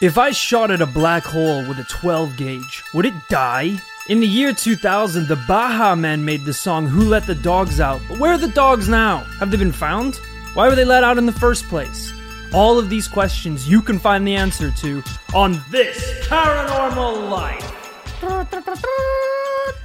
If I shot at a black hole with a 12 gauge, would it die? In the year 2000, the Baha Men made the song Who Let the Dogs Out. But where are the dogs now? Have they been found? Why were they let out in the first place? All of these questions you can find the answer to on this Paranormal Life.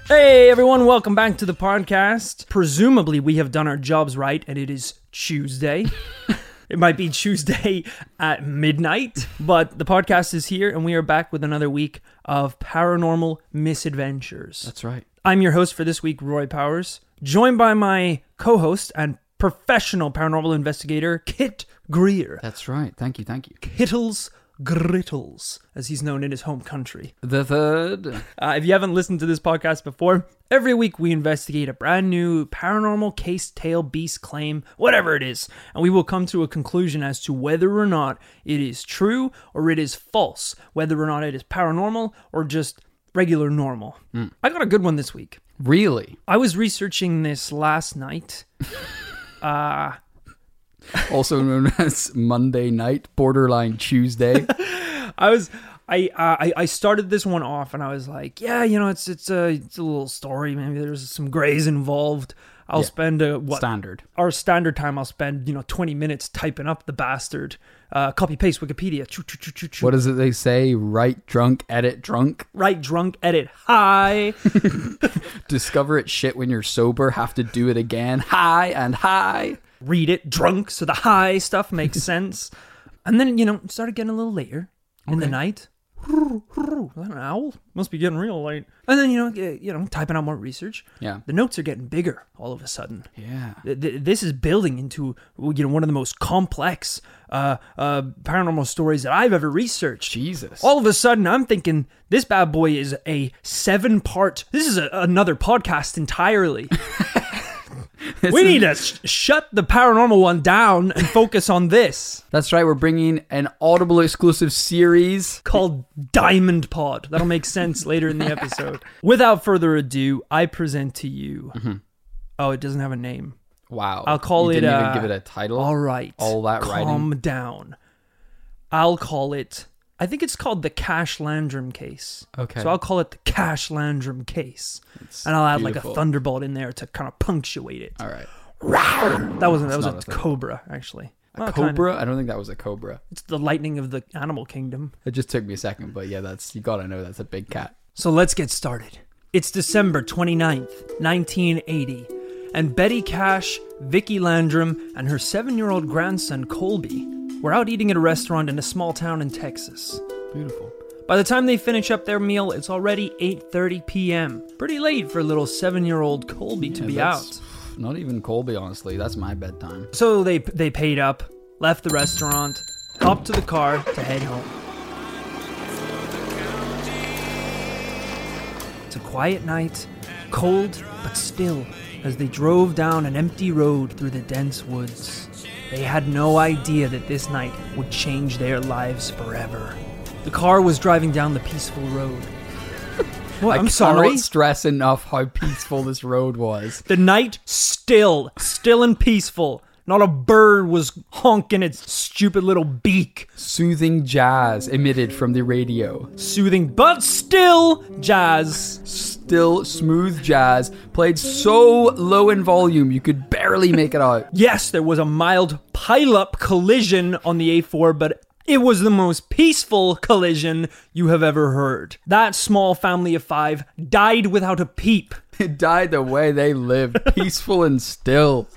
Hey everyone, welcome back to the podcast. Presumably, we have done our jobs right and it is Tuesday. it might be Tuesday at midnight, but the podcast is here and we are back with another week of paranormal misadventures. That's right. I'm your host for this week, Roy Powers, joined by my co host and professional paranormal investigator, Kit Grier. That's right. Thank you. Thank you. Kittles Grittles, as he's known in his home country. The third. Uh, if you haven't listened to this podcast before, every week we investigate a brand new paranormal case, tale, beast, claim, whatever it is, and we will come to a conclusion as to whether or not it is true or it is false, whether or not it is paranormal or just regular normal. I got a good one this week. Really? I was researching this last night. Uh, Also known as Monday night, borderline Tuesday. I was I, uh, I I started this one off and I was like, yeah, you know, it's it's a it's a little story. Maybe there's some grays involved. I'll Yeah. spend a, what Standard. our standard time. I'll spend you know 20 minutes typing up the bastard. Uh, copy paste Wikipedia. Choo, choo, choo. What is it they say? Write drunk, edit drunk. Write drunk, edit. Hi. Discover it shit when you're sober. Have to do it again. Hi and hi. Read it drunk, so the high stuff makes sense. And then you know started getting a little later in the Okay. night. An owl? Must be getting real late. And then you know y- you know typing out more research. Yeah. The notes are getting bigger all of a sudden. Yeah. Th- th- This is building into you know one of the most complex uh, uh, paranormal stories that I've ever researched. Jesus. All of a sudden, I'm thinking this bad boy is a seven part. This is a, another podcast entirely. We is- need to sh- shut the paranormal one down and focus on this That's right. We're bringing an Audible exclusive series. called Diamond Pod. That'll make sense later in the episode. Without further ado, I present to you. Oh, it doesn't have a name. Wow. I'll call you it, Didn't uh, even give it a title. All right. All that Calm writing. down. I'll call it. I think it's called the Cash Landrum case. Okay. So I'll call it the Cash Landrum case, and I'll add like a thunderbolt in there to kind of punctuate it. All right. That wasn't. That was a, a cobra, actually. A Well, cobra? I don't think that was a cobra. It's the lightning of the animal kingdom. It just took me a second, but yeah, that's you gotta know that's a big cat. So let's get started. It's December 29th, 1980, and Betty Cash, Vicky Landrum, and her seven year old grandson Colby were out eating at a restaurant in a small town in Texas. Beautiful. By the time they finish up their meal, it's already 8:30 p.m. Pretty late for little 7-year-old Colby to be out. Not even Colby, honestly. That's my bedtime. So they they paid up, left the restaurant, hopped to the car to head home. It's a quiet night, cold but still, as they drove down an empty road through the dense woods. They had no idea that this night would change their lives forever. The car was driving down the peaceful road. Well, I I'm sorry. stress enough how peaceful this road was. The night still, still and peaceful. Not a bird was honking its stupid little beak. Soothing jazz emitted from the radio. Soothing, but still jazz. Still smooth jazz played so low in volume you could barely make it out. Yes, there was a mild pileup collision on the A4, but it was the most peaceful collision you have ever heard. That small family of five died without a peep. It died the way they lived, peaceful and still,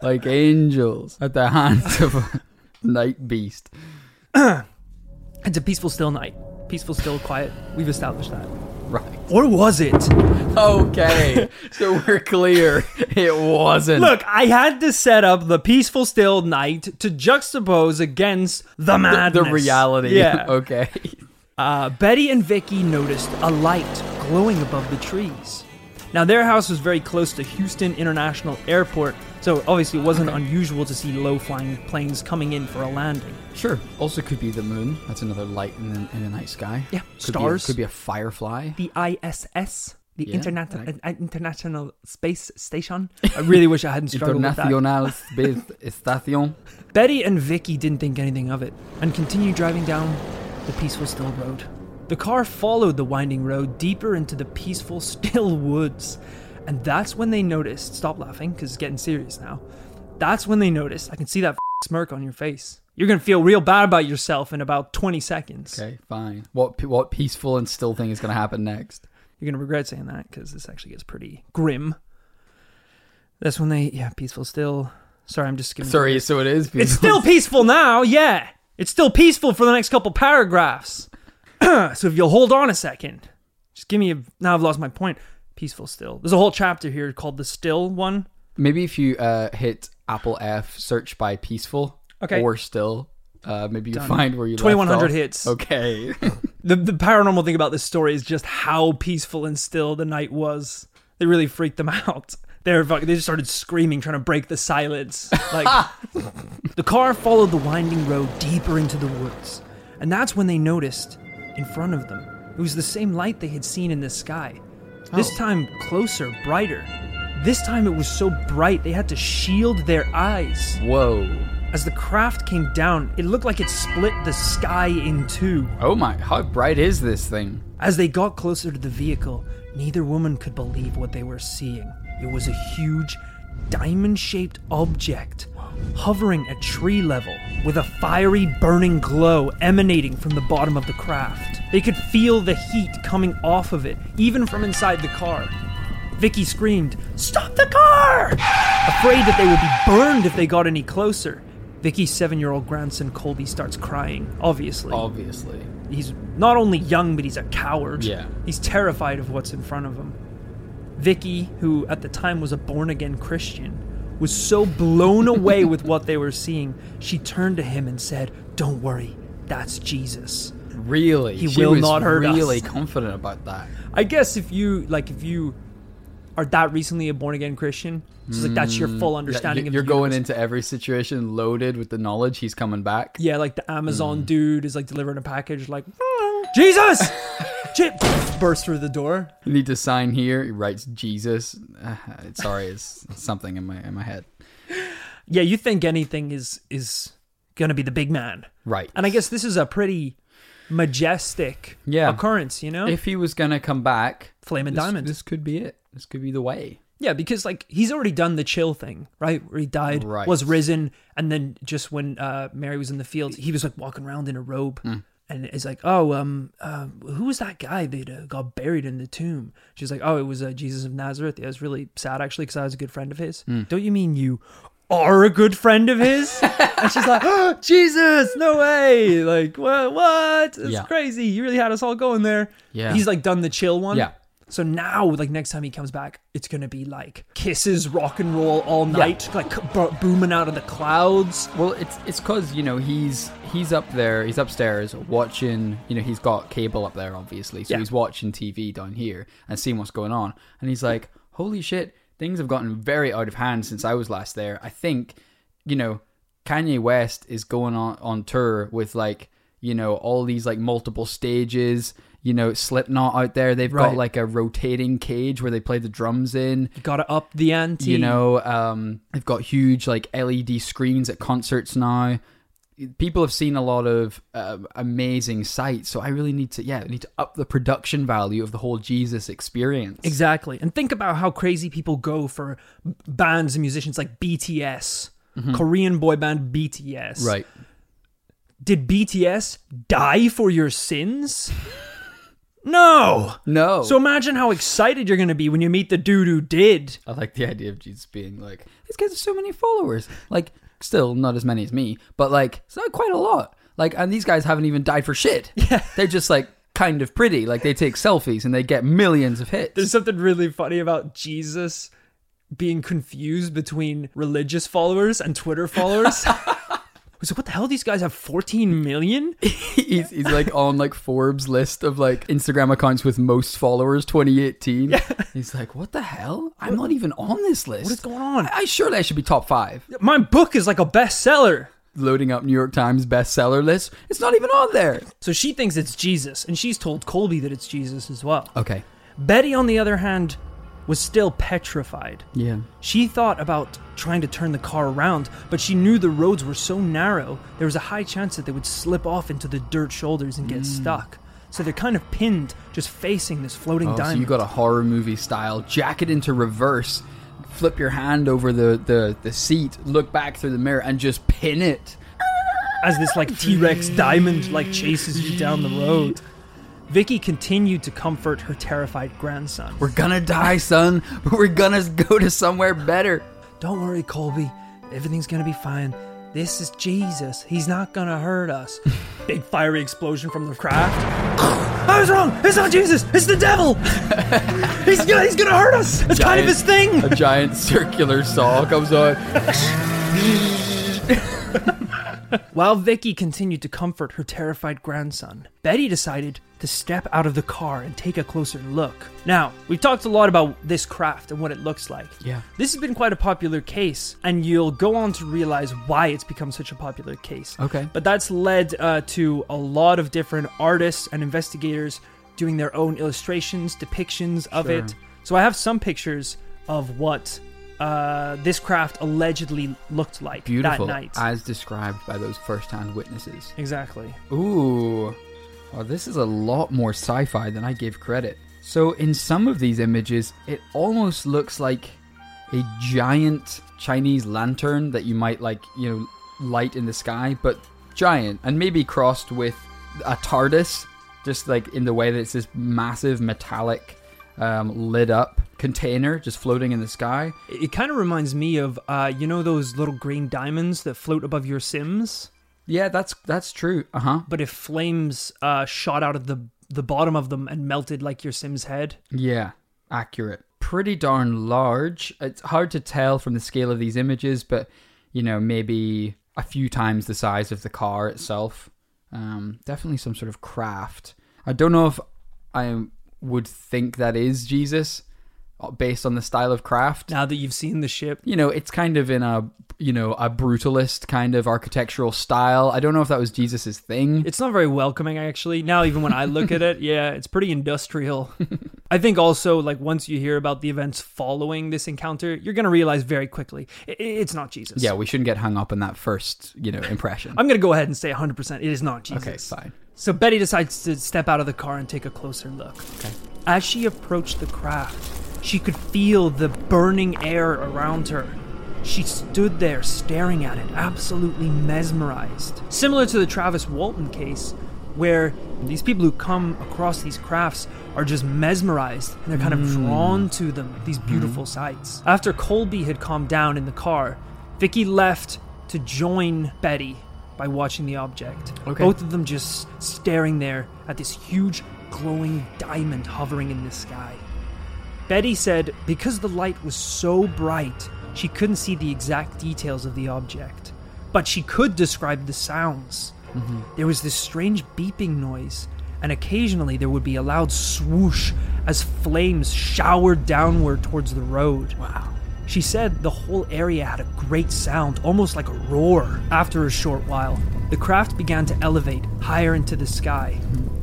like angels at the hands of a night beast. It's a peaceful, still night. Peaceful, still, quiet. We've established that. Right. Or was it? Okay, so we're clear. It wasn't. Look, I had to set up the peaceful, still night to juxtapose against the the, madness. the reality. Yeah. Okay. Uh, Betty and Vicky noticed a light glowing above the trees. Now, their house was very close to Houston International Airport, so obviously it wasn't unusual to see low flying planes coming in for a landing. Sure. Also, could be the moon. That's another light in the, in the night sky. Yeah, Could stars. Be a, could be a firefly. The ISS, the Yeah, Interna- like- uh, International Space Station. I really wish I hadn't struggled with that. International Space Station. Betty and Vicky didn't think anything of it and continued driving down the peaceful, still road. The car followed the winding road deeper into the peaceful, still woods. And that's when they noticed. Stop laughing, because it's getting serious now. That's when they noticed. I can see that f- smirk on your face. You're gonna feel real bad about yourself in about 20 seconds. Okay, fine. What what peaceful and still thing is going to happen next? You're gonna regret saying that because this actually gets pretty grim. That's when they, yeah, peaceful, still. Sorry, I'm just skimming. Sorry, so it is. It's still peaceful now, yeah. It's still peaceful for the next couple paragraphs. so if you'll hold on a second, just give me a. Now I've lost my point. Peaceful still. There's a whole chapter here called the still one. Maybe if you uh, hit Apple F, search by peaceful Okay. or still, uh, maybe you Done. find where you. left 2100 off. hits. Okay. The the paranormal thing about this story is just how peaceful and still the night was. They really freaked them out. They're fuck- they just started screaming, trying to break the silence. Like the car followed the winding road deeper into the woods, and that's when they noticed in front of them it was the same light they had seen in the sky. This Oh. time closer, brighter. This time it was so bright they had to shield their eyes. Whoa. As the craft came down, it looked like it split the sky in two. Oh my! How bright is this thing? As they got closer to the vehicle, neither woman could believe what they were seeing. It was a huge, diamond shaped object hovering at tree level with a fiery, burning glow emanating from the bottom of the craft. They could feel the heat coming off of it, even from inside the car. Vicky screamed, Stop the car! Afraid that they would be burned if they got any closer. Vicky's seven year old grandson Colby starts crying, obviously. Obviously. He's not only young, but he's a coward. Yeah. He's terrified of what's in front of him. Vicky, who at the time was a born again Christian, was so blown away with what they were seeing, she turned to him and said, Don't worry, that's Jesus. Really? He She will was not hurt us. Really confident about that. I guess if you, like, if you are that recently a born again Christian, it's like that's your full Yeah, understanding of you're going universe. into every situation loaded with the knowledge he's coming back. Yeah, like the Amazon Mm. dude is like delivering a package, like, Jesus! Chip burst through the door. You need to sign here. He writes Jesus. Uh, sorry, it's something in my in my head. yeah, you think anything is is gonna be the big man, Right. and I guess this is a pretty majestic Yeah. occurrence, you know. if he was gonna come back, Flaming this, diamond, this could be it. This could be the way. yeah, because like he's already done the chill thing, right? Where he died, Right. was risen, and then just when uh, Mary was in the field, he was like walking around in a robe. Hmm. And it's like, oh, um, uh, who was that guy that uh, got buried in the tomb? She's like, oh, it was uh, Jesus of Nazareth. Yeah, it was really sad actually because I was a good friend of his. Hmm. Don't you mean you are a good friend of his? and she's like, oh, Jesus, no way! Like, what? What? It's Yeah. crazy. You really had us all going there. Yeah. He's like done the chill one. Yeah. So now, like next time he comes back, it's gonna be like kisses, rock and roll all night, like bo- booming out of the clouds. Well, it's it's because you know he's he's up there, he's upstairs watching. You know he's got cable up there, obviously, so Yeah. he's watching TV down here and seeing what's going on, and he's like, "Holy shit, things have gotten very out of hand since I was last there." I think, you know, Kanye West is going on on tour with like you know all these like multiple stages. You know, Slipknot out there, they've Right. got like a rotating cage where they play the drums in You gotta up the ante. you know um they've got huge like led screens at concerts now people have seen a lot of uh, amazing sights so i really need to yeah I need to up the production value of the whole jesus experience exactly. And think about how crazy people go for bands and musicians like BTS, Korean boy band BTS. Mm-hmm. right Did BTS die for your sins? No. no. So imagine how excited you're gonna be when you meet the dude who did. i like the idea of jesus being like these guys have so many followers. Like still not as many as me but like it's not quite a lot. Like and these guys haven't even died for shit. Yeah. They're just like kind of pretty. Like they take selfies and they get millions of hits. There's something really funny about Jesus being confused between religious followers and Twitter followers. Was like, what the hell? These guys have 14 million? he's, he's like on like Forbes list of like Instagram accounts with most followers 2018. He's like, what the hell? I'm not even on this list. What is going on? I, I surely I should be top five. My book is like a bestseller. Loading up New York Times bestseller list. It's not even on there. So she thinks it's Jesus, and she's told Colby that it's Jesus as well. Okay. Betty, on the other hand, was still petrified. Yeah. She thought about trying to turn the car around, but she knew the roads were so narrow, there was a high chance that they would slip off into the dirt shoulders and get mm. stuck. So they're kind of pinned, just facing this floating Oh, so diamond. you got a horror movie style jacket into reverse, flip your hand over the, the, the seat, look back through the mirror, and just pin it. as this like T-Rex diamond like chases you down the road. Vicky continued to comfort her terrified grandson. We're gonna die, son, but we're gonna go to somewhere better. Don't worry, Colby. Everything's gonna be fine. This is Jesus. He's not gonna hurt us. Big fiery explosion from the craft. I was wrong. It's not Jesus. It's the devil. he's gonna he's gonna hurt us. It's kind of his thing. A giant circular saw comes on. While Vicky continued to comfort her terrified grandson, Betty decided to step out of the car and take a closer look. Now, we've talked a lot about this craft and what it looks like. Yeah. This has been quite a popular case, and you'll go on to realize why it's become such a popular case. Okay. But that's led uh, to a lot of different artists and investigators doing their own illustrations, depictions of Sure. it. So I have some pictures of what uh, this craft allegedly looked like Beautiful, that night. as described by those first-hand witnesses. exactly. Ooh. Well, this is a lot more sci fi than I gave credit. So, in some of these images, it almost looks like a giant Chinese lantern that you might, like, you know, light in the sky, but giant, and maybe crossed with a TARDIS, just like in the way that it's this massive metallic, um, lit up container just floating in the sky. It, it kind of reminds me of, uh, you know, those little green diamonds that float above your Sims, Yeah, that's that's true. Uh huh. but if flames uh, shot out of the the bottom of them and melted like your Sim's head. Yeah, accurate. Pretty darn large. It's hard to tell from the scale of these images, but you know, maybe a few times the size of the car itself. Um, definitely some sort of craft. I don't know if I would think that is Jesus, uh, based on the style of craft. Now that you've seen the ship, You know, it's kind of in a you know a brutalist kind of architectural style. I don't know if that was Jesus's thing. it's not very welcoming actually. Now even when I look at it, yeah, it's pretty industrial. I think also like once you hear about the events following this encounter, you're gonna realize very quickly it's not Jesus. Yeah, we shouldn't get hung up on that first you know impression. I'm gonna go ahead and say 100% it is not Jesus. okay, fine. So Betty decides to step out of the car and take a closer look. Okay. As she approached the craft, she could feel the burning air around her. She stood there staring at it, absolutely mesmerized. Similar to the Travis Walton case, where these people who come across these crafts are just mesmerized and they're kind of hmm. drawn to them, these hmm. beautiful sights. After Colby had calmed down in the car, Vicky left to join Betty by watching the object. Okay. Both of them just staring there at this huge glowing diamond hovering in the sky. Betty said because the light was so bright, she couldn't see the exact details of the object, but she could describe the sounds. Mm-hmm. There was this strange beeping noise, and occasionally there would be a loud swoosh as flames showered downward towards the road. Wow. She said the whole area had a great sound, almost like a roar. After a short while, the craft began to elevate higher into the sky.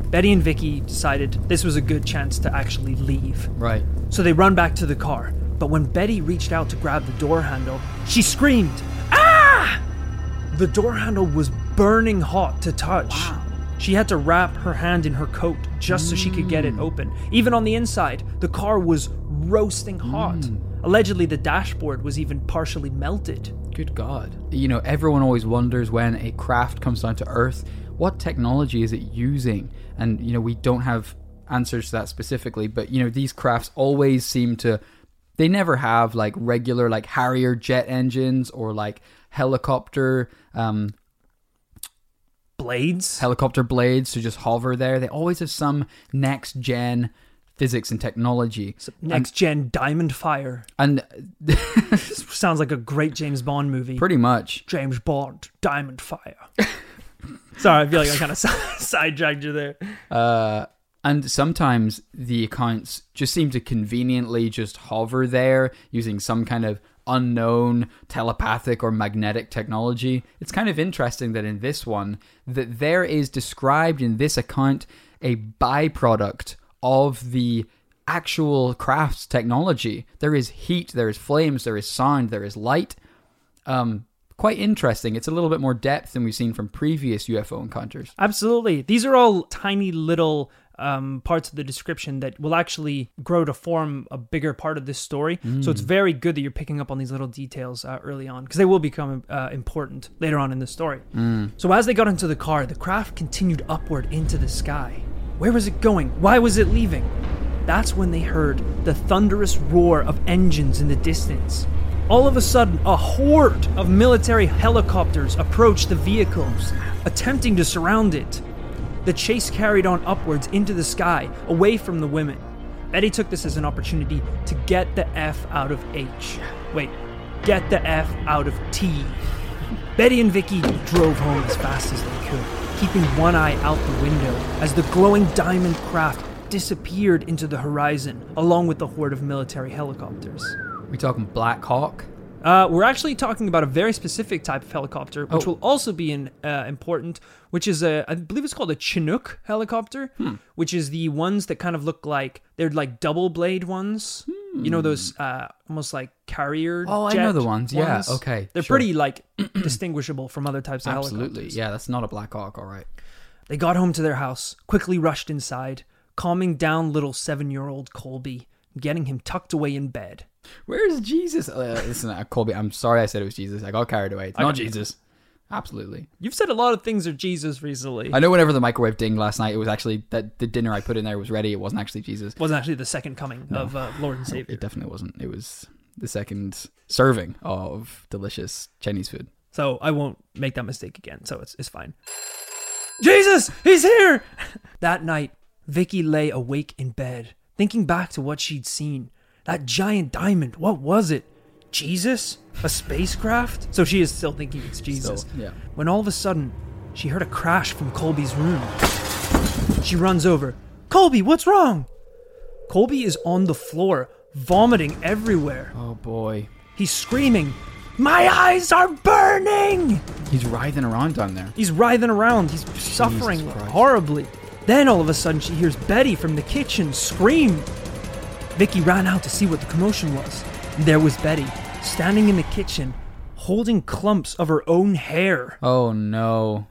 Betty and Vicky decided this was a good chance to actually leave. Right. So they run back to the car. But when Betty reached out to grab the door handle, she screamed, Ah! The door handle was burning hot to touch. Wow. She had to wrap her hand in her coat just so she could get it open. Even on the inside, the car was roasting hot. Allegedly, the dashboard was even partially melted. Good God. You know, everyone always wonders when a craft comes down to Earth, what technology is it using? And, you know, we don't have answers to that specifically, but, you know, these crafts always seem to. They never have like regular like Harrier jet engines or like helicopter um, Blades? helicopter blades to just hover there. They always have some next gen physics and technology. Next gen Diamond Fire. And Sounds like a great James Bond movie. pretty much James Bond, Diamond Fire. Sorry, I feel like I kind of sidetracked you there. Uh, and sometimes the accounts just seem to conveniently just hover there using some kind of unknown telepathic or magnetic technology. It's kind of interesting that in this one that there is described in this account a byproduct of the actual crafts technology. There is heat, there is flames, there is sound, there is light. Um, quite interesting. It's a little bit more depth than we've seen from previous UFO encounters. Absolutely. These are all tiny little um, parts of the description that will actually grow to form a bigger part of this story. So it's very good that you're picking up on these little details uh, early on because they will become uh, important later on in the story. So as they got into the car, the craft continued upward into the sky. Where was it going? Why was it leaving? That's when they heard the thunderous roar of engines in the distance. All of a sudden, a horde of military helicopters approached the vehicles, attempting to surround it. The chase carried on upwards into the sky, away from the women. Betty took this as an opportunity to get the F out of H. Wait, get the F out of T. Betty and Vicky drove home as fast as they could, keeping one eye out the window as the glowing diamond craft disappeared into the horizon, along with the horde of military helicopters. We talking Black Hawk? Uh, we're actually talking about a very specific type of helicopter, which Oh. will also be in, uh, important, which is a, I believe it's called a Chinook helicopter, Hmm. which is the ones that kind of look like they're like double blade ones. You know those uh, almost like carrier. Hmm. Oh, I know the ones. Yeah, okay, They're sure. pretty like distinguishable from other types of Absolutely. helicopters. Yeah, that's not a Black Hawk, all right. They got home to their house, quickly rushed inside, calming down little seven-year-old Colby, getting him tucked away in bed. Where's Jesus? Uh, listen, uh, Colby, I'm sorry I said it was Jesus. I got carried away. It's I not got- Jesus. Absolutely. You've said a lot of things are Jesus recently. I know whenever the microwave dinged last night, it was actually that the dinner I put in there was ready. It wasn't actually Jesus. It wasn't actually the second coming of uh, Lord and Savior. It definitely wasn't. It was the second serving of delicious Chinese food. So I won't make that mistake again. So it's, it's fine. Jesus, he's here! that night, Vicky lay awake in bed, thinking back to what she'd seen. That giant diamond, what was it? Jesus? A spacecraft? So she is still thinking it's Jesus. Still, yeah. When all of a sudden, she heard a crash from Colby's room. She runs over. Colby, what's wrong? Colby is on the floor, vomiting everywhere. Oh boy. He's screaming, My eyes are burning! He's writhing around down there. He's writhing around. He's suffering horribly. Then all of a sudden, she hears Betty from the kitchen scream. Vicky ran out to see what the commotion was. There was Betty, standing in the kitchen, holding clumps of her own hair. Oh no.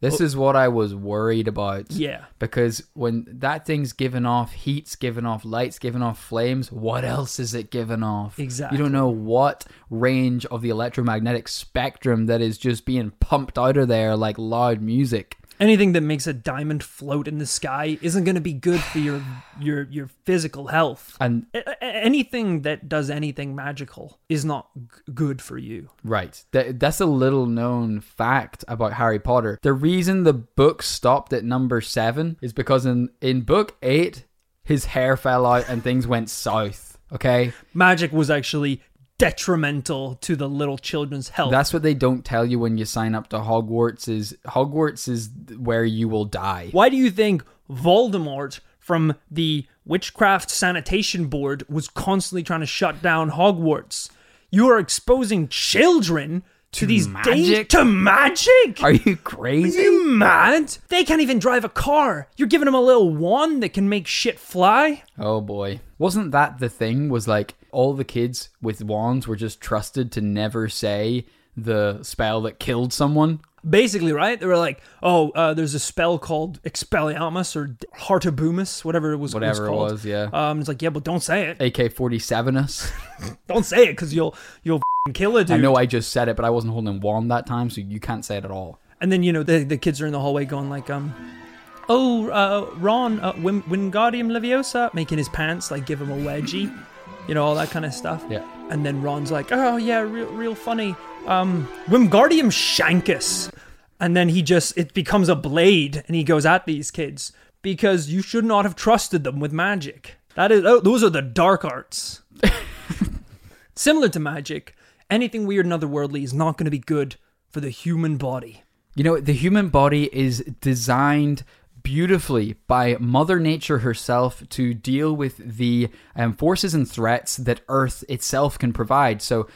This oh. is what I was worried about. Yeah. Because when that thing's given off heat's given off lights given off flames, what else is it given off? Exactly. You don't know what range of the electromagnetic spectrum that is just being pumped out of there like loud music. Anything that makes a diamond float in the sky isn't going to be good for your your your physical health. And A- anything that does anything magical is not g- good for you. Right. That, that's a little known fact about Harry Potter. The reason the book stopped at number seven is because in, in book eight, his hair fell out and things went south. Okay? Magic was actually detrimental to the little children's health. That's what they don't tell you when you sign up to Hogwarts is Hogwarts is where you will die. Why do you think Voldemort from the Witchcraft Sanitation Board was constantly trying to shut down Hogwarts? You are exposing children to, these magic? dang- to magic. Are you crazy? Are you mad? They can't even drive a car. You're giving them a little wand that can make shit fly. Oh boy. Wasn't that the thing? Was like all the kids with wands were just trusted to never say the spell that killed someone? Basically, right? They were like, "Oh, uh, there's a spell called Expelliarmus or Heartabumus, whatever it was. Whatever was it was, yeah. Um, it's like, yeah, but don't say it. AK 47 us. Don't say it because you'll you'll kill it. I know I just said it, but I wasn't holding wand that time, so you can't say it at all. And then you know the the kids are in the hallway going like, um, oh, uh, Ron, uh, Win- Wingardium Leviosa, making his pants like give him a wedgie, you know all that kind of stuff. Yeah. And then Ron's like, oh yeah, real real funny. Um, Wingardium Shankus, and then he just it becomes a blade, and he goes at these kids because you should not have trusted them with magic. That is, oh, those are the dark arts. Similar to magic, anything weird and otherworldly is not going to be good for the human body. You know, the human body is designed beautifully by Mother Nature herself to deal with the um, forces and threats that Earth itself can provide. So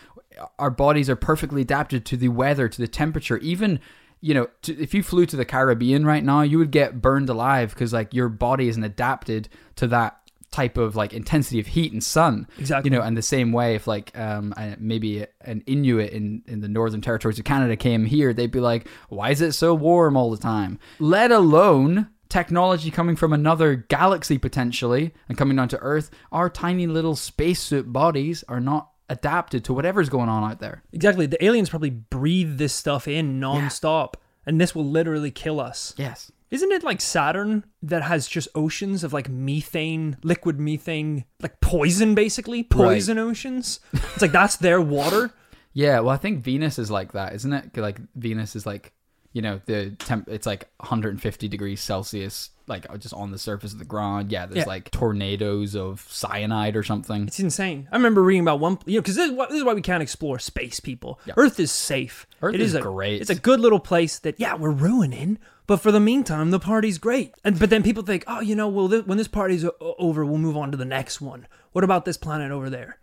our bodies are perfectly adapted to the weather, to the temperature, even. You know, to, if you flew to the Caribbean right now, you would get burned alive because like your body isn't adapted to that type of like intensity of heat and sun. Exactly. You know, and the same way if like um maybe an Inuit in in the northern territories of Canada came here, they'd be like, "Why is it so warm all the time?" Let alone technology coming from another galaxy potentially and coming down to Earth, our tiny little spacesuit bodies are not adapted to whatever's going on out there. Exactly. The aliens probably breathe this stuff in nonstop, and this will literally kill us. Yes. Isn't it like Saturn that has just oceans of like methane, liquid methane, like poison basically? Poison oceans? It's like that's their water. Yeah, well, I think Venus is like that, isn't it? Like Venus is like, you know, the temp. It's like 150 degrees Celsius, like uh, just on the surface of the ground. Yeah, there's Yeah. like tornadoes of cyanide or something. It's insane. I remember reading about one, you know, because this, is why- this is why we can't explore space, people. Earth is safe. Earth It is a, great. It's a good little place that, yeah, we're ruining, but for the meantime, the party's great. And but then people think, oh, you know, well, when this party's over, we'll move on to the next one. What about this planet over there?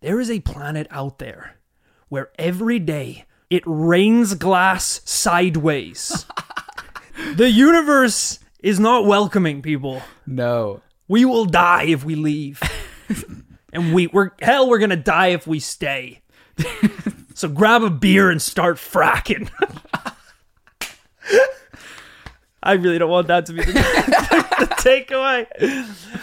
There is a planet out there where every day it rains glass sideways. the universe is not welcoming people. No. We will die if we leave. and we we're hell we're gonna die if we stay. so grab a beer and start fracking. I really don't want that to be the, the takeaway.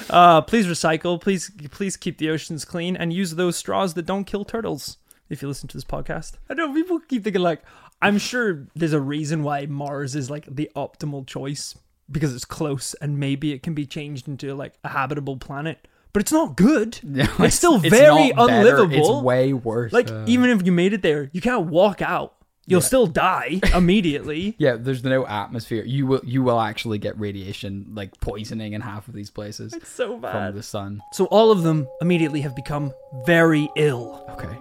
Uh, please recycle. Please, please keep the oceans clean and use those straws that don't kill turtles. If you listen to this podcast, I know people keep thinking like, I'm sure there's a reason why Mars is like the optimal choice because it's close and maybe it can be changed into like a habitable planet. But it's not good. it's, still very not better, unlivable. It's way worse. like Uh, even if you made it there, you can't walk out. You'll still die immediately. yeah, there's no atmosphere. You will you will actually get radiation like poisoning in half of these places It's so bad from the sun. So all of them immediately have become very ill. Okay.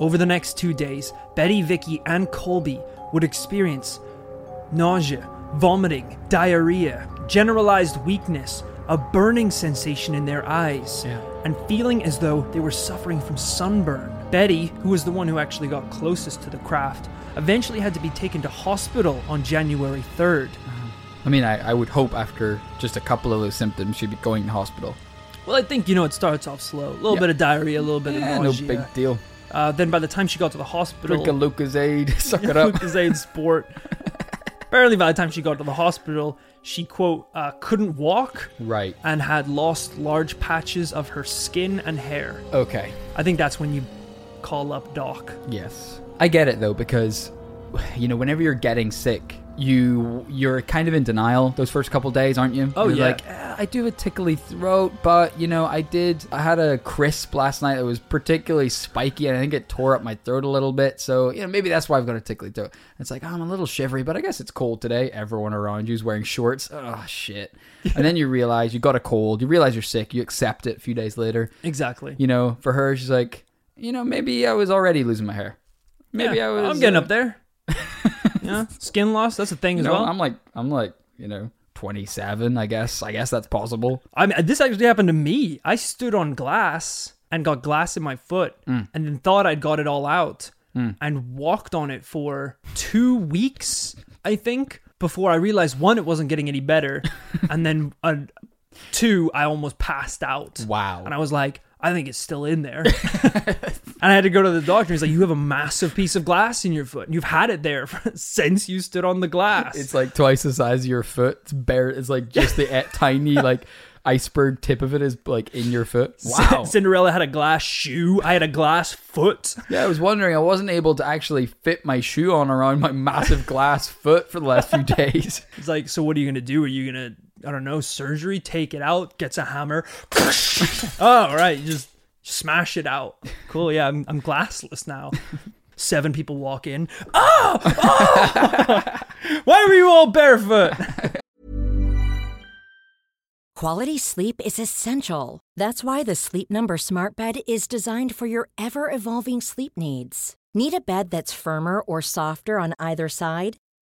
Over the next two days, Betty, Vicky, and Colby would experience nausea, vomiting, diarrhea, generalized weakness, a burning sensation in their eyes, Yeah. and feeling as though they were suffering from sunburn. Betty, who was the one who actually got closest to the craft, eventually had to be taken to hospital on January 3rd. I mean, I, I would hope after just a couple of those symptoms, she'd be going to hospital. Well, I think, you know, it starts off slow. A little Yeah. bit of diarrhea, a little bit Yeah, of no big deal. Uh, then by the time she got to the hospital, Drink a Lucozade, suck it up. Lucozade Sport. Apparently, by the time she got to the hospital, she quote uh, couldn't walk right. and had lost large patches of her skin and hair. Okay. I think that's when you call up Doc. Yes. I get it though because you know whenever you're getting sick, you you're kind of in denial those first couple days, aren't you? Oh, You're yeah. Like "Eh, I do have a tickly throat, but you know I did. I had a crisp last night that was particularly spiky, and I think it tore up my throat a little bit. So you know maybe that's why I've got a tickly throat. It's like oh, I'm a little shivery, but I guess it's cold today. Everyone around you is wearing shorts. Oh shit! and then you realize you got a cold. You realize you're sick. You accept it a few days later. Exactly. You know, for her, she's like, you know, maybe I was already losing my hair. Maybe Yeah, I was. I'm getting uh, up there. yeah, skin loss. That's a thing You as know, well. I'm like, I'm like, you know, 27. I guess. I guess that's possible. I mean, this actually happened to me. I stood on glass and got glass in my foot, Mm. and then thought I'd got it all out, and walked on it for two weeks, I think, before I realized one, it wasn't getting any better, and then uh, two, I almost passed out. Wow. And I was like, I think it's still in there. and I had to go to the doctor. He's like, You have a massive piece of glass in your foot. And you've had it there since you stood on the glass. It's like twice the size of your foot. It's bare. It's like just the tiny like iceberg tip of it is like in your foot. Wow. Cinderella had a glass shoe. I had a glass foot. Yeah, I was wondering. I wasn't able to actually fit my shoe on around my massive glass foot for the last few days. It's like, so what are you gonna do? Are you gonna, I don't know, surgery? Take it out? Gets a hammer. oh, all right, you just smash it out. Cool. Yeah, I'm, I'm glassless now. Seven people walk in. Oh, oh! Why were you all barefoot? Quality sleep is essential. That's why the Sleep Number Smart Bed is designed for your ever evolving sleep needs. Need a bed that's firmer or softer on either side?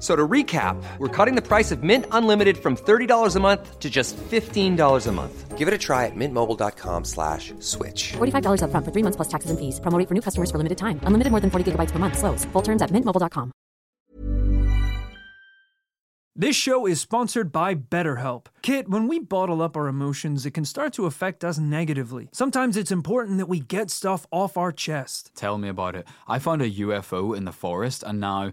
So to recap, we're cutting the price of Mint Unlimited from $30 a month to just $15 a month. Give it a try at mintmobile.com slash switch. $45 upfront for three months plus taxes and fees. Promo rate for new customers for limited time. Unlimited more than 40 gigabytes per month. Slows. Full terms at mintmobile.com. This show is sponsored by BetterHelp. Kit, when we bottle up our emotions, it can start to affect us negatively. Sometimes it's important that we get stuff off our chest. Tell me about it. I found a UFO in the forest, and now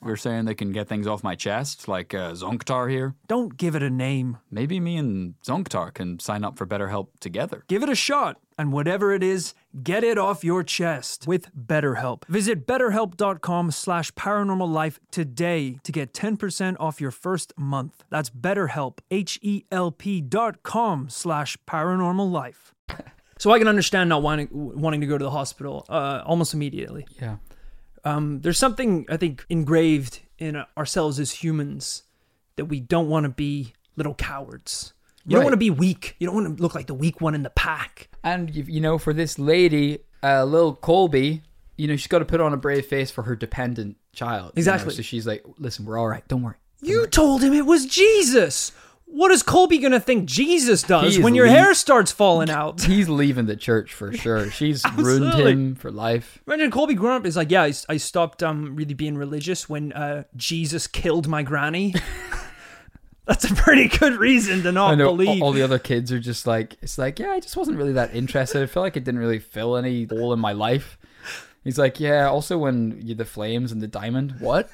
We're saying they can get things off my chest, like uh, Zonktar here. Don't give it a name. Maybe me and Zonktar can sign up for BetterHelp together. Give it a shot, and whatever it is, get it off your chest with BetterHelp. Visit betterhelp.com slash paranormal today to get 10% off your first month. That's betterhelp, H-E-L-P dot com slash paranormallife. So I can understand not wanting, wanting to go to the hospital uh, almost immediately. Yeah. Um, there's something, I think, engraved in ourselves as humans that we don't want to be little cowards. You don't want to be weak. You don't want to look like the weak one in the pack. And you, you know, for this lady, uh, little Colby, you know, she's got to put on a brave face for her dependent child. you know, Exactly. So she's like, "Listen, we're all right. Don't worry." You told him it was Jesus. What is Colby gonna think Jesus does He when your le- hair starts falling out? He's leaving the church for sure. She's ruined him for life. Imagine Colby growing up is like, yeah, I, I stopped um really being religious when uh Jesus killed my granny. That's a pretty good reason to not know believe. all, all the other kids are just like, it's like, yeah, I just wasn't really that interested. I feel like it didn't really fill any hole in my life. He's like, yeah. Also, when you the flames and the diamond, what?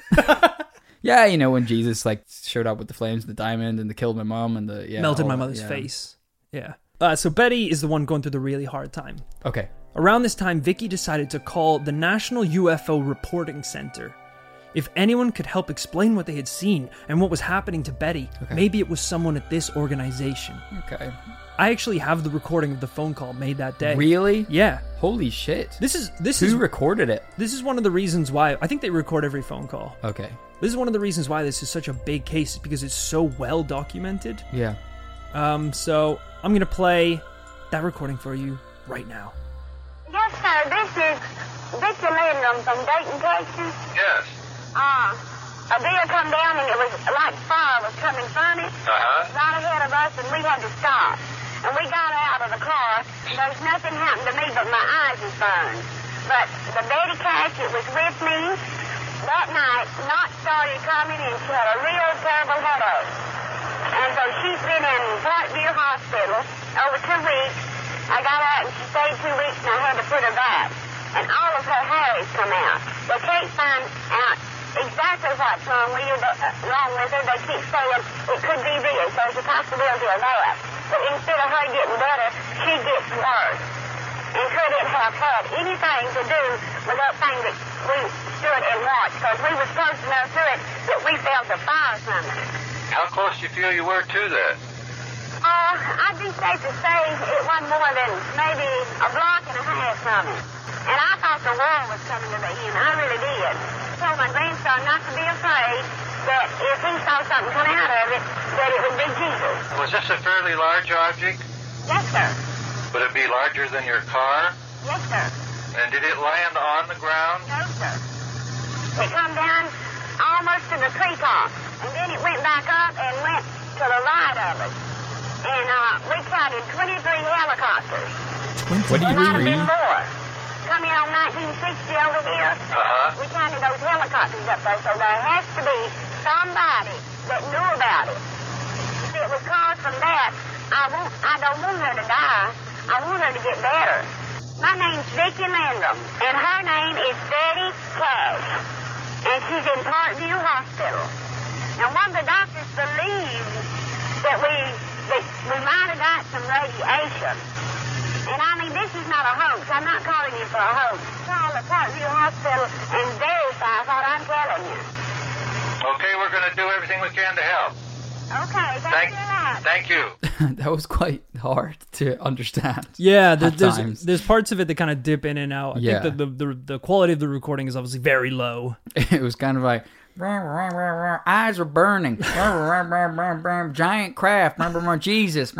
Yeah, you know when Jesus like showed up with the flames and the diamond and they killed my mom and the yeah melted my that, mother's yeah. face. Yeah. Uh, so Betty is the one going through the really hard time. Okay, Around this time, Vicky decided to call the National UFO Reporting Center. If anyone could help explain what they had seen and what was happening to Betty, maybe it was someone at this organization. okay. I actually have the recording of the phone call made that day. Really? Yeah. Holy shit! This is this Who is recorded it? this is one of the reasons why I think they record every phone call. Okay. This is one of the reasons why this is such a big case because it's so well documented. Yeah. Um, so I'm gonna play that recording for you right now. Yes, sir. This is Vicky Landrum from Dayton, Texas. Yes. Uh, a deer come down and it was like fire was coming from it Uh-huh. right ahead of us and we had to stop. And we got out of the car. There's nothing happened to me but my eyes is burned. But the Betty Cash that was with me that night not started coming and she had a real terrible headache. And so she's been in Parkview Hospital over two weeks. I got out and she stayed two weeks and I had to put her back. And all of her hair has come out. They can't find out exactly what's wrong with you, but, uh, wrong with her. They keep saying it could be this. There's a possibility of that. But instead of her getting better, she gets worse. And could it have had anything to do with that thing that we stood and watched? Because we were close enough to it that we felt the fire from it. How close do you feel you were to that? Uh, I'd be safe to say it wasn't more than maybe a block and a half from it. And I thought the world was coming to the end. I really did. Told my grandson not to be afraid that if he saw something come out of it, that it would be Jesus. Was this a fairly large object? Yes, sir. Would it be larger than your car? Yes, sir. And did it land on the ground? No, sir. It come down almost to the treetop, and then it went back up and went to the right of us. And uh, we counted 23 helicopters. What do There you might have read? been more. Come in on 1960 over here, Uh-huh. we counted those helicopters up there, so there has to be somebody that knew about it. If it was caused from that, I won't, I don't want her to die. I want her to get better. My name's Vicki Landrum, and her name is Betty Cash, and she's in Parkview Hospital. Now, one of the doctors believes that we that we might have got some radiation. And I mean, this is not a hoax. I'm not for a hoax. Call the Parkview Hospital and verify what I'm telling you. Okay, we're going to do everything we can to help. Okay, thank, Thank, you thank you. that was quite hard to understand. Yeah, there, there's times. there's parts of it that kind of dip in and out. I Yeah. think that the, the the quality of the recording is obviously very low. it was kind of like eyes are burning. Giant craft. Jesus.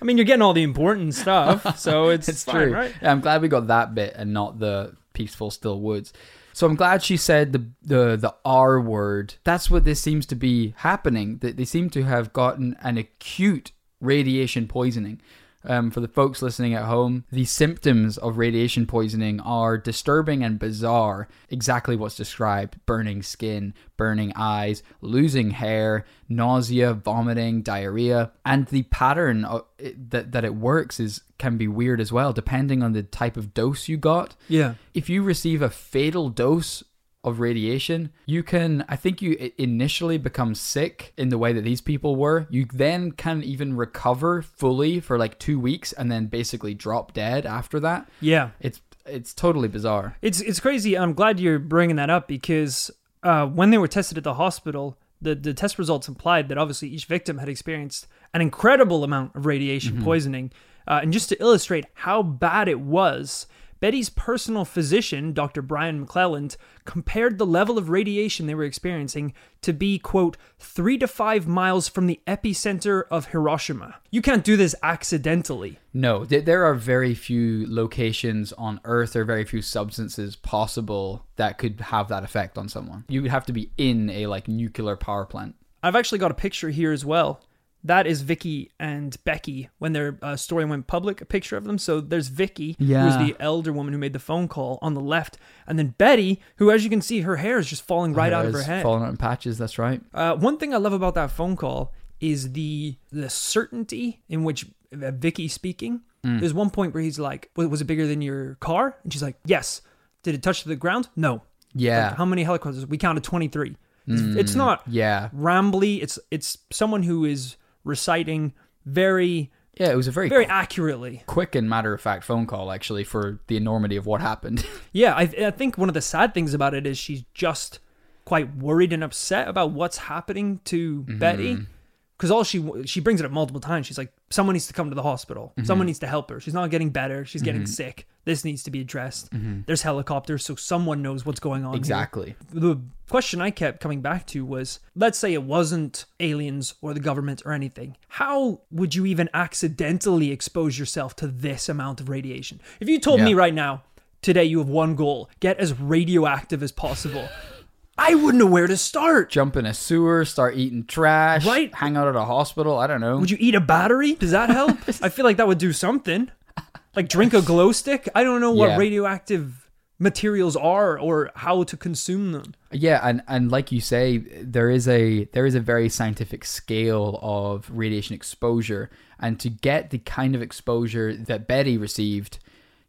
I mean, you're getting all the important stuff, so it's, it's fine, true. right? i'm glad we got that bit and not the peaceful still woods. So i'm glad she said the the the r word. That's what this seems to be happening that they seem to have gotten an acute radiation poisoning um, for the folks listening at home, the symptoms of radiation poisoning are disturbing and bizarre. Exactly what's described burning skin, burning eyes, losing hair, nausea, vomiting, diarrhea. And the pattern of it, that, that it works is can be weird as well, depending on the type of dose you got. Yeah. If you receive a fatal dose of radiation, you can, I think you initially become sick in the way that these people were. You then can even recover fully for like two weeks and then basically drop dead after that. Yeah. It's, it's totally bizarre. It's it's crazy. I'm glad you're bringing that up because uh, when they were tested at the hospital, the the test results implied that obviously each victim had experienced an incredible amount of radiation Mm-hmm. poisoning. Uh, and just to illustrate how bad it was, Betty's personal physician, Dr. Brian McClelland, compared the level of radiation they were experiencing to be, quote, three to five miles from the epicenter of Hiroshima. You can't do this accidentally. No, th- there are very few locations on Earth or very few substances possible that could have that effect on someone. You would have to be in a like nuclear power plant. I've actually got a picture here as well. That is Vicky and Becky when their uh, story went public. A picture of them. So there's Vicky, who's the elder woman who made the phone call on the left, and then Betty, who, as you can see, her hair is just falling right out of her It's head. Falling out in patches, that's right. Uh, one thing I love about that phone call is the the certainty in which uh, Vicky's speaking. Mm. There's one point where he's like, "Was it bigger than your car?" And she's like, "Yes." Did it touch the ground? No. Yeah. Like, how many helicopters? We counted 23. It's, it's not Mm. Yeah. rambly. It's it's someone who is reciting very Yeah, it was a very, very accurately. quick and matter of fact phone call actually for the enormity of what happened. Yeah, I, I think one of the sad things about it is she's just quite worried and upset about what's happening to Mm-hmm. Betty. Because all she she brings it up multiple times. She's like, someone needs to come to the hospital. Mm-hmm. Someone needs to help her. She's not getting better. She's getting sick. This needs to be addressed. There's helicopters, so someone knows what's going on. here. Mm-hmm. exactly. the question I kept coming back to was let's say it wasn't aliens or the government or anything. How would you even accidentally expose yourself to this amount of radiation? If you told me right now, today you have one goal get as radioactive as possible, I wouldn't know where to start. Jump in a sewer, start eating trash, Right. hang out at a hospital, I don't know. Would you eat a battery? Does that help? I feel like that would do something. Like drink a glow stick? I don't know what Yeah. radioactive materials are or how to consume them. Yeah, and, and like you say, there is a there is a very scientific scale of radiation exposure, and to get the kind of exposure that Betty received,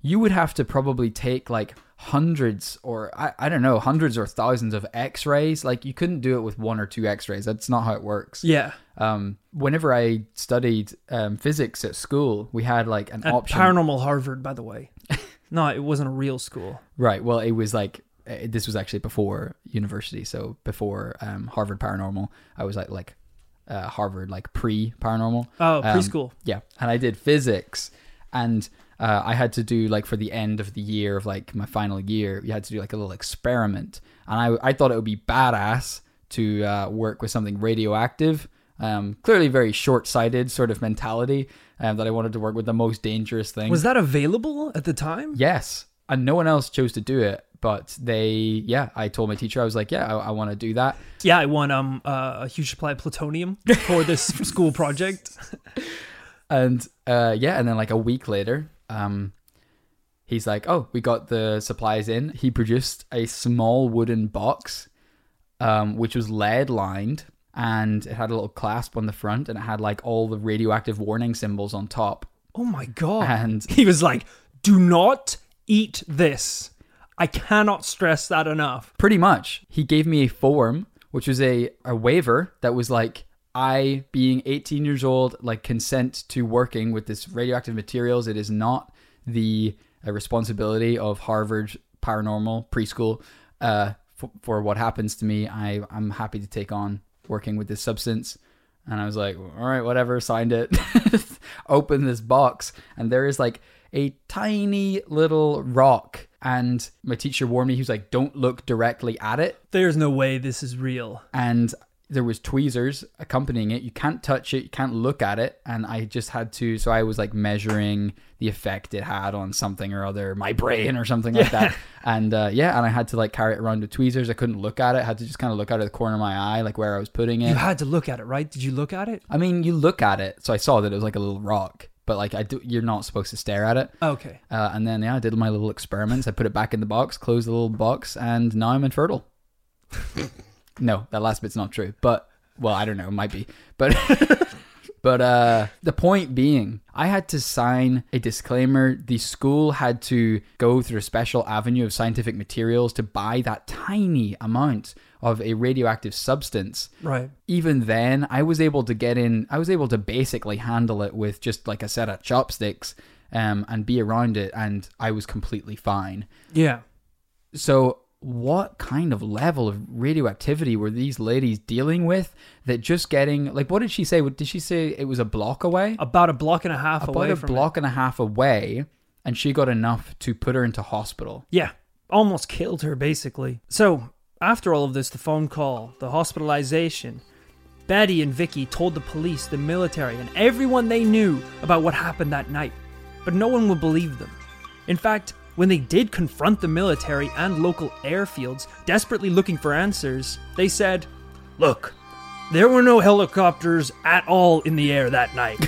you would have to probably take like hundreds or I, I don't know hundreds or thousands of X-rays. Like you couldn't do it with one or two X-rays. That's not how it works. Yeah. Um, whenever I studied um, physics at school, we had like an At option. Paranormal Harvard, by the way. no, it wasn't a real school. Right. Well, it was like uh, this was actually before university, so before um, Harvard Paranormal. I was like like uh, Harvard like pre paranormal. Oh, preschool. Yeah, and I did physics, and uh, I had to do like for the end of the year of like my final year, you had to do like a little experiment, and I I thought it would be badass to uh, work with something radioactive. Um, clearly, very short-sighted sort of mentality um, that I wanted to work with the most dangerous thing. Was that available at the time? Yes. And no one else chose to do it, but they, yeah, I told my teacher, I was like, yeah, I, I want to do that. Yeah, I won um uh, a huge supply of plutonium for this school project. And uh, yeah, and then like a week later, um, he's like, "Oh, we got the supplies in." He produced a small wooden box, um, which was lead lined, and it had a little clasp on the front, and it had like all the radioactive warning symbols on top. Oh my god. And- he was like, "Do not eat this." I cannot stress that enough. Pretty much, he gave me a form, which was a a waiver that was like. I, being 18 years old, like consent to working with this radioactive materials. It is not the uh, responsibility of Harvard paranormal preschool uh, f- for what happens to me. I I'm happy to take on working with this substance. And I was like, all right, whatever, signed it. Open this box, and there is like a tiny little rock. And my teacher warned me, he was like, don't look directly at it. There's no way this is real. And there was tweezers accompanying it. You can't touch it, you can't look at it. And I just had to, so I was like measuring the effect it had on something or other, my brain or something like that. And uh, yeah, and I had to like carry it around with tweezers. I couldn't look at it. I had to just kind of look out of the corner of my eye, like where I was putting it. You had to look at it, right? Did you look at it? I mean, you look at it, so I saw that it was like a little rock, but like I do, you're not supposed to stare at it. Okay. Uh, and then yeah, I did my little experiments. I put it back in the box, closed the little box, and now I'm infertile. no, that last bit's not true, but well, I don't know, it might be, but. But uh, the point being, I had to sign a disclaimer. The school had to go through a special avenue of scientific materials to buy that tiny amount of a radioactive substance Right. even then I was able to get in I was able to basically handle it with just like a set of chopsticks um, and be around it and I was completely fine. Yeah. So what kind of level of radioactivity were these ladies dealing with that just getting like what did she say? Did she say it was a block away? About a block and a half away. About away a block and a half away and she got enough to put her into hospital. Yeah. Almost killed her, basically. So, after all of this, the phone call, the hospitalization, Betty and Vicky told the police, the military, and everyone they knew about what happened that night. But no one would believe them. In fact, when they did confront the military and local airfields, desperately looking for answers, they said, Look, there were no helicopters at all in the air that night.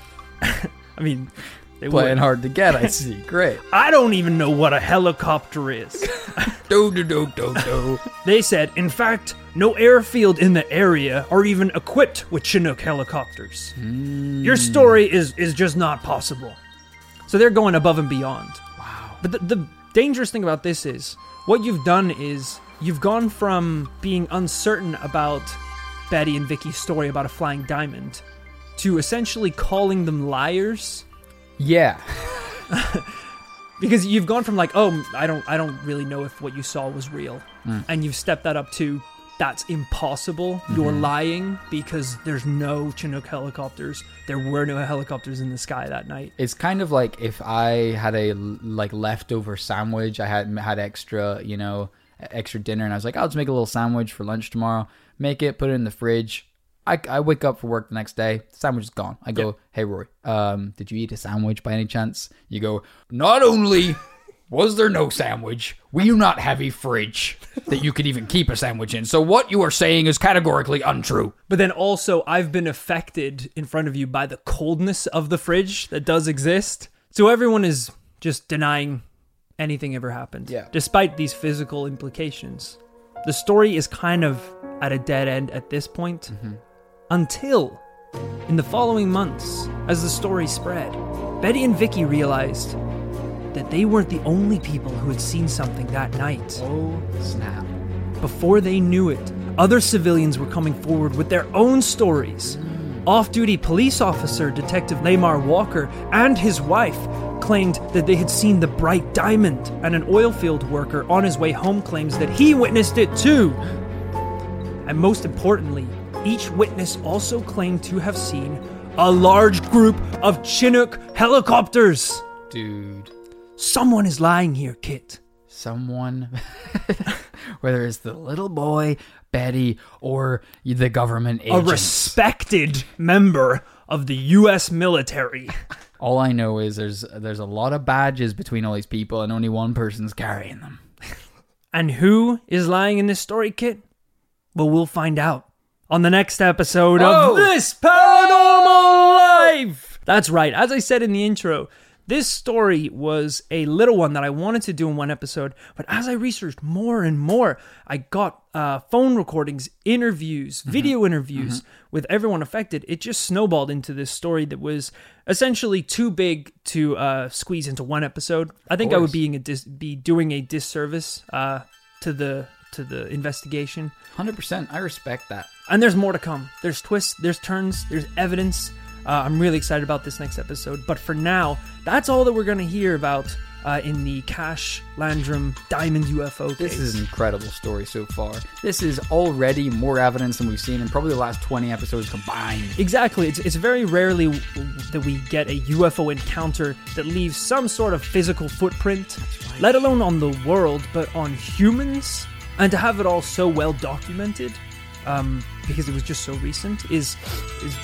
I mean, they Playing were. hard to get, I see. Great. I don't even know what a helicopter is. do do do do do. They said, in fact, no airfield in the area are even equipped with Chinook helicopters. Hmm. Your story is is just not possible. So they're going above and beyond. But the, the dangerous thing about this is what you've done is you've gone from being uncertain about Betty and Vicky's story about a flying diamond to essentially calling them liars. Yeah. because you've gone from like oh i don't i don't really know if what you saw was real. Hmm. And you've stepped that up to that's impossible you're lying because there's no chinook helicopters there were no helicopters in the sky that night It's kind of like if I had a like leftover sandwich, I had had extra, you know, extra dinner, and I was like, I'll just make a little sandwich for lunch tomorrow. Make it, put it in the fridge. I, I wake up for work the next day, sandwich is gone. I go, hey Rory, um, did you eat a sandwich by any chance? You go, not only was there no sandwich, we do not have a fridge that you could even keep a sandwich in. So what you are saying is categorically untrue. but then also i've been affected in front of you by the coldness of the fridge that does exist so everyone is just denying anything ever happened Yeah. despite these physical implications the story is kind of at a dead end at this point mm-hmm. until in the following months as the story spread betty and vicky realized that they weren't the only people who had seen something that night Oh snap! before they knew it, other civilians were coming forward with their own stories. Off duty police officer Detective Lamar Walker and his wife claimed that they had seen the bright diamond, and an oil field worker on his way home claims that he witnessed it too. And most importantly, each witness also claimed to have seen a large group of Chinook helicopters. Dude. Someone is lying here, Kit. someone, whether it's the little boy, Betty, or the government agent. A respected member of the U.S. military. all I know is there's there's a lot of badges between all these people, and only one person's carrying them. And who is lying in this story, Kit? Well, we'll find out on the next episode Oh! of This Paranormal Life. That's right. As I said in the intro, This story was a little one that I wanted to do in one episode, but as I researched more and more, I got uh, phone recordings, interviews, video interviews with everyone affected. It just snowballed into this story that was essentially too big to uh, squeeze into one episode. I think I would a dis- be doing a disservice uh, to the to the investigation. Hundred percent. I respect that. And there's more to come. There's twists, there's turns, there's evidence. Uh, I'm really excited about this next episode. But for now, that's all that we're going to hear about uh, in the Cash Landrum Diamond UFO case. This is an incredible story so far. This is already more evidence than we've seen in probably the last 20 episodes combined. Exactly. It's, it's very rarely that we get a UFO encounter that leaves some sort of physical footprint, let alone on the world, but on humans. And to have it all so well documented, um, because it was just so recent, is is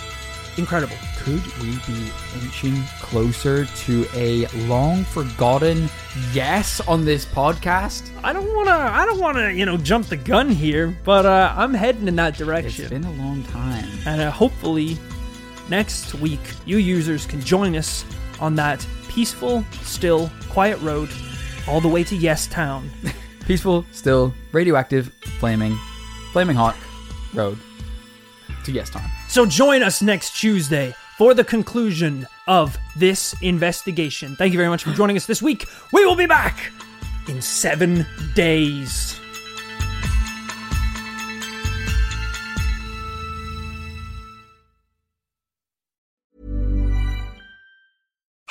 incredible. Could we be inching closer to a long forgotten yes on this podcast? I don't want to. I don't want to. You know, jump the gun here, but uh, I'm heading in that direction. It's been a long time. and uh, hopefully, next week, you users can join us on that peaceful, still, quiet road all the way to Yes Town. Peaceful, still, radioactive, flaming, flaming hot road to yes time. So join us next Tuesday for the conclusion of this investigation. Thank you very much for joining us this week. We will be back in seven days.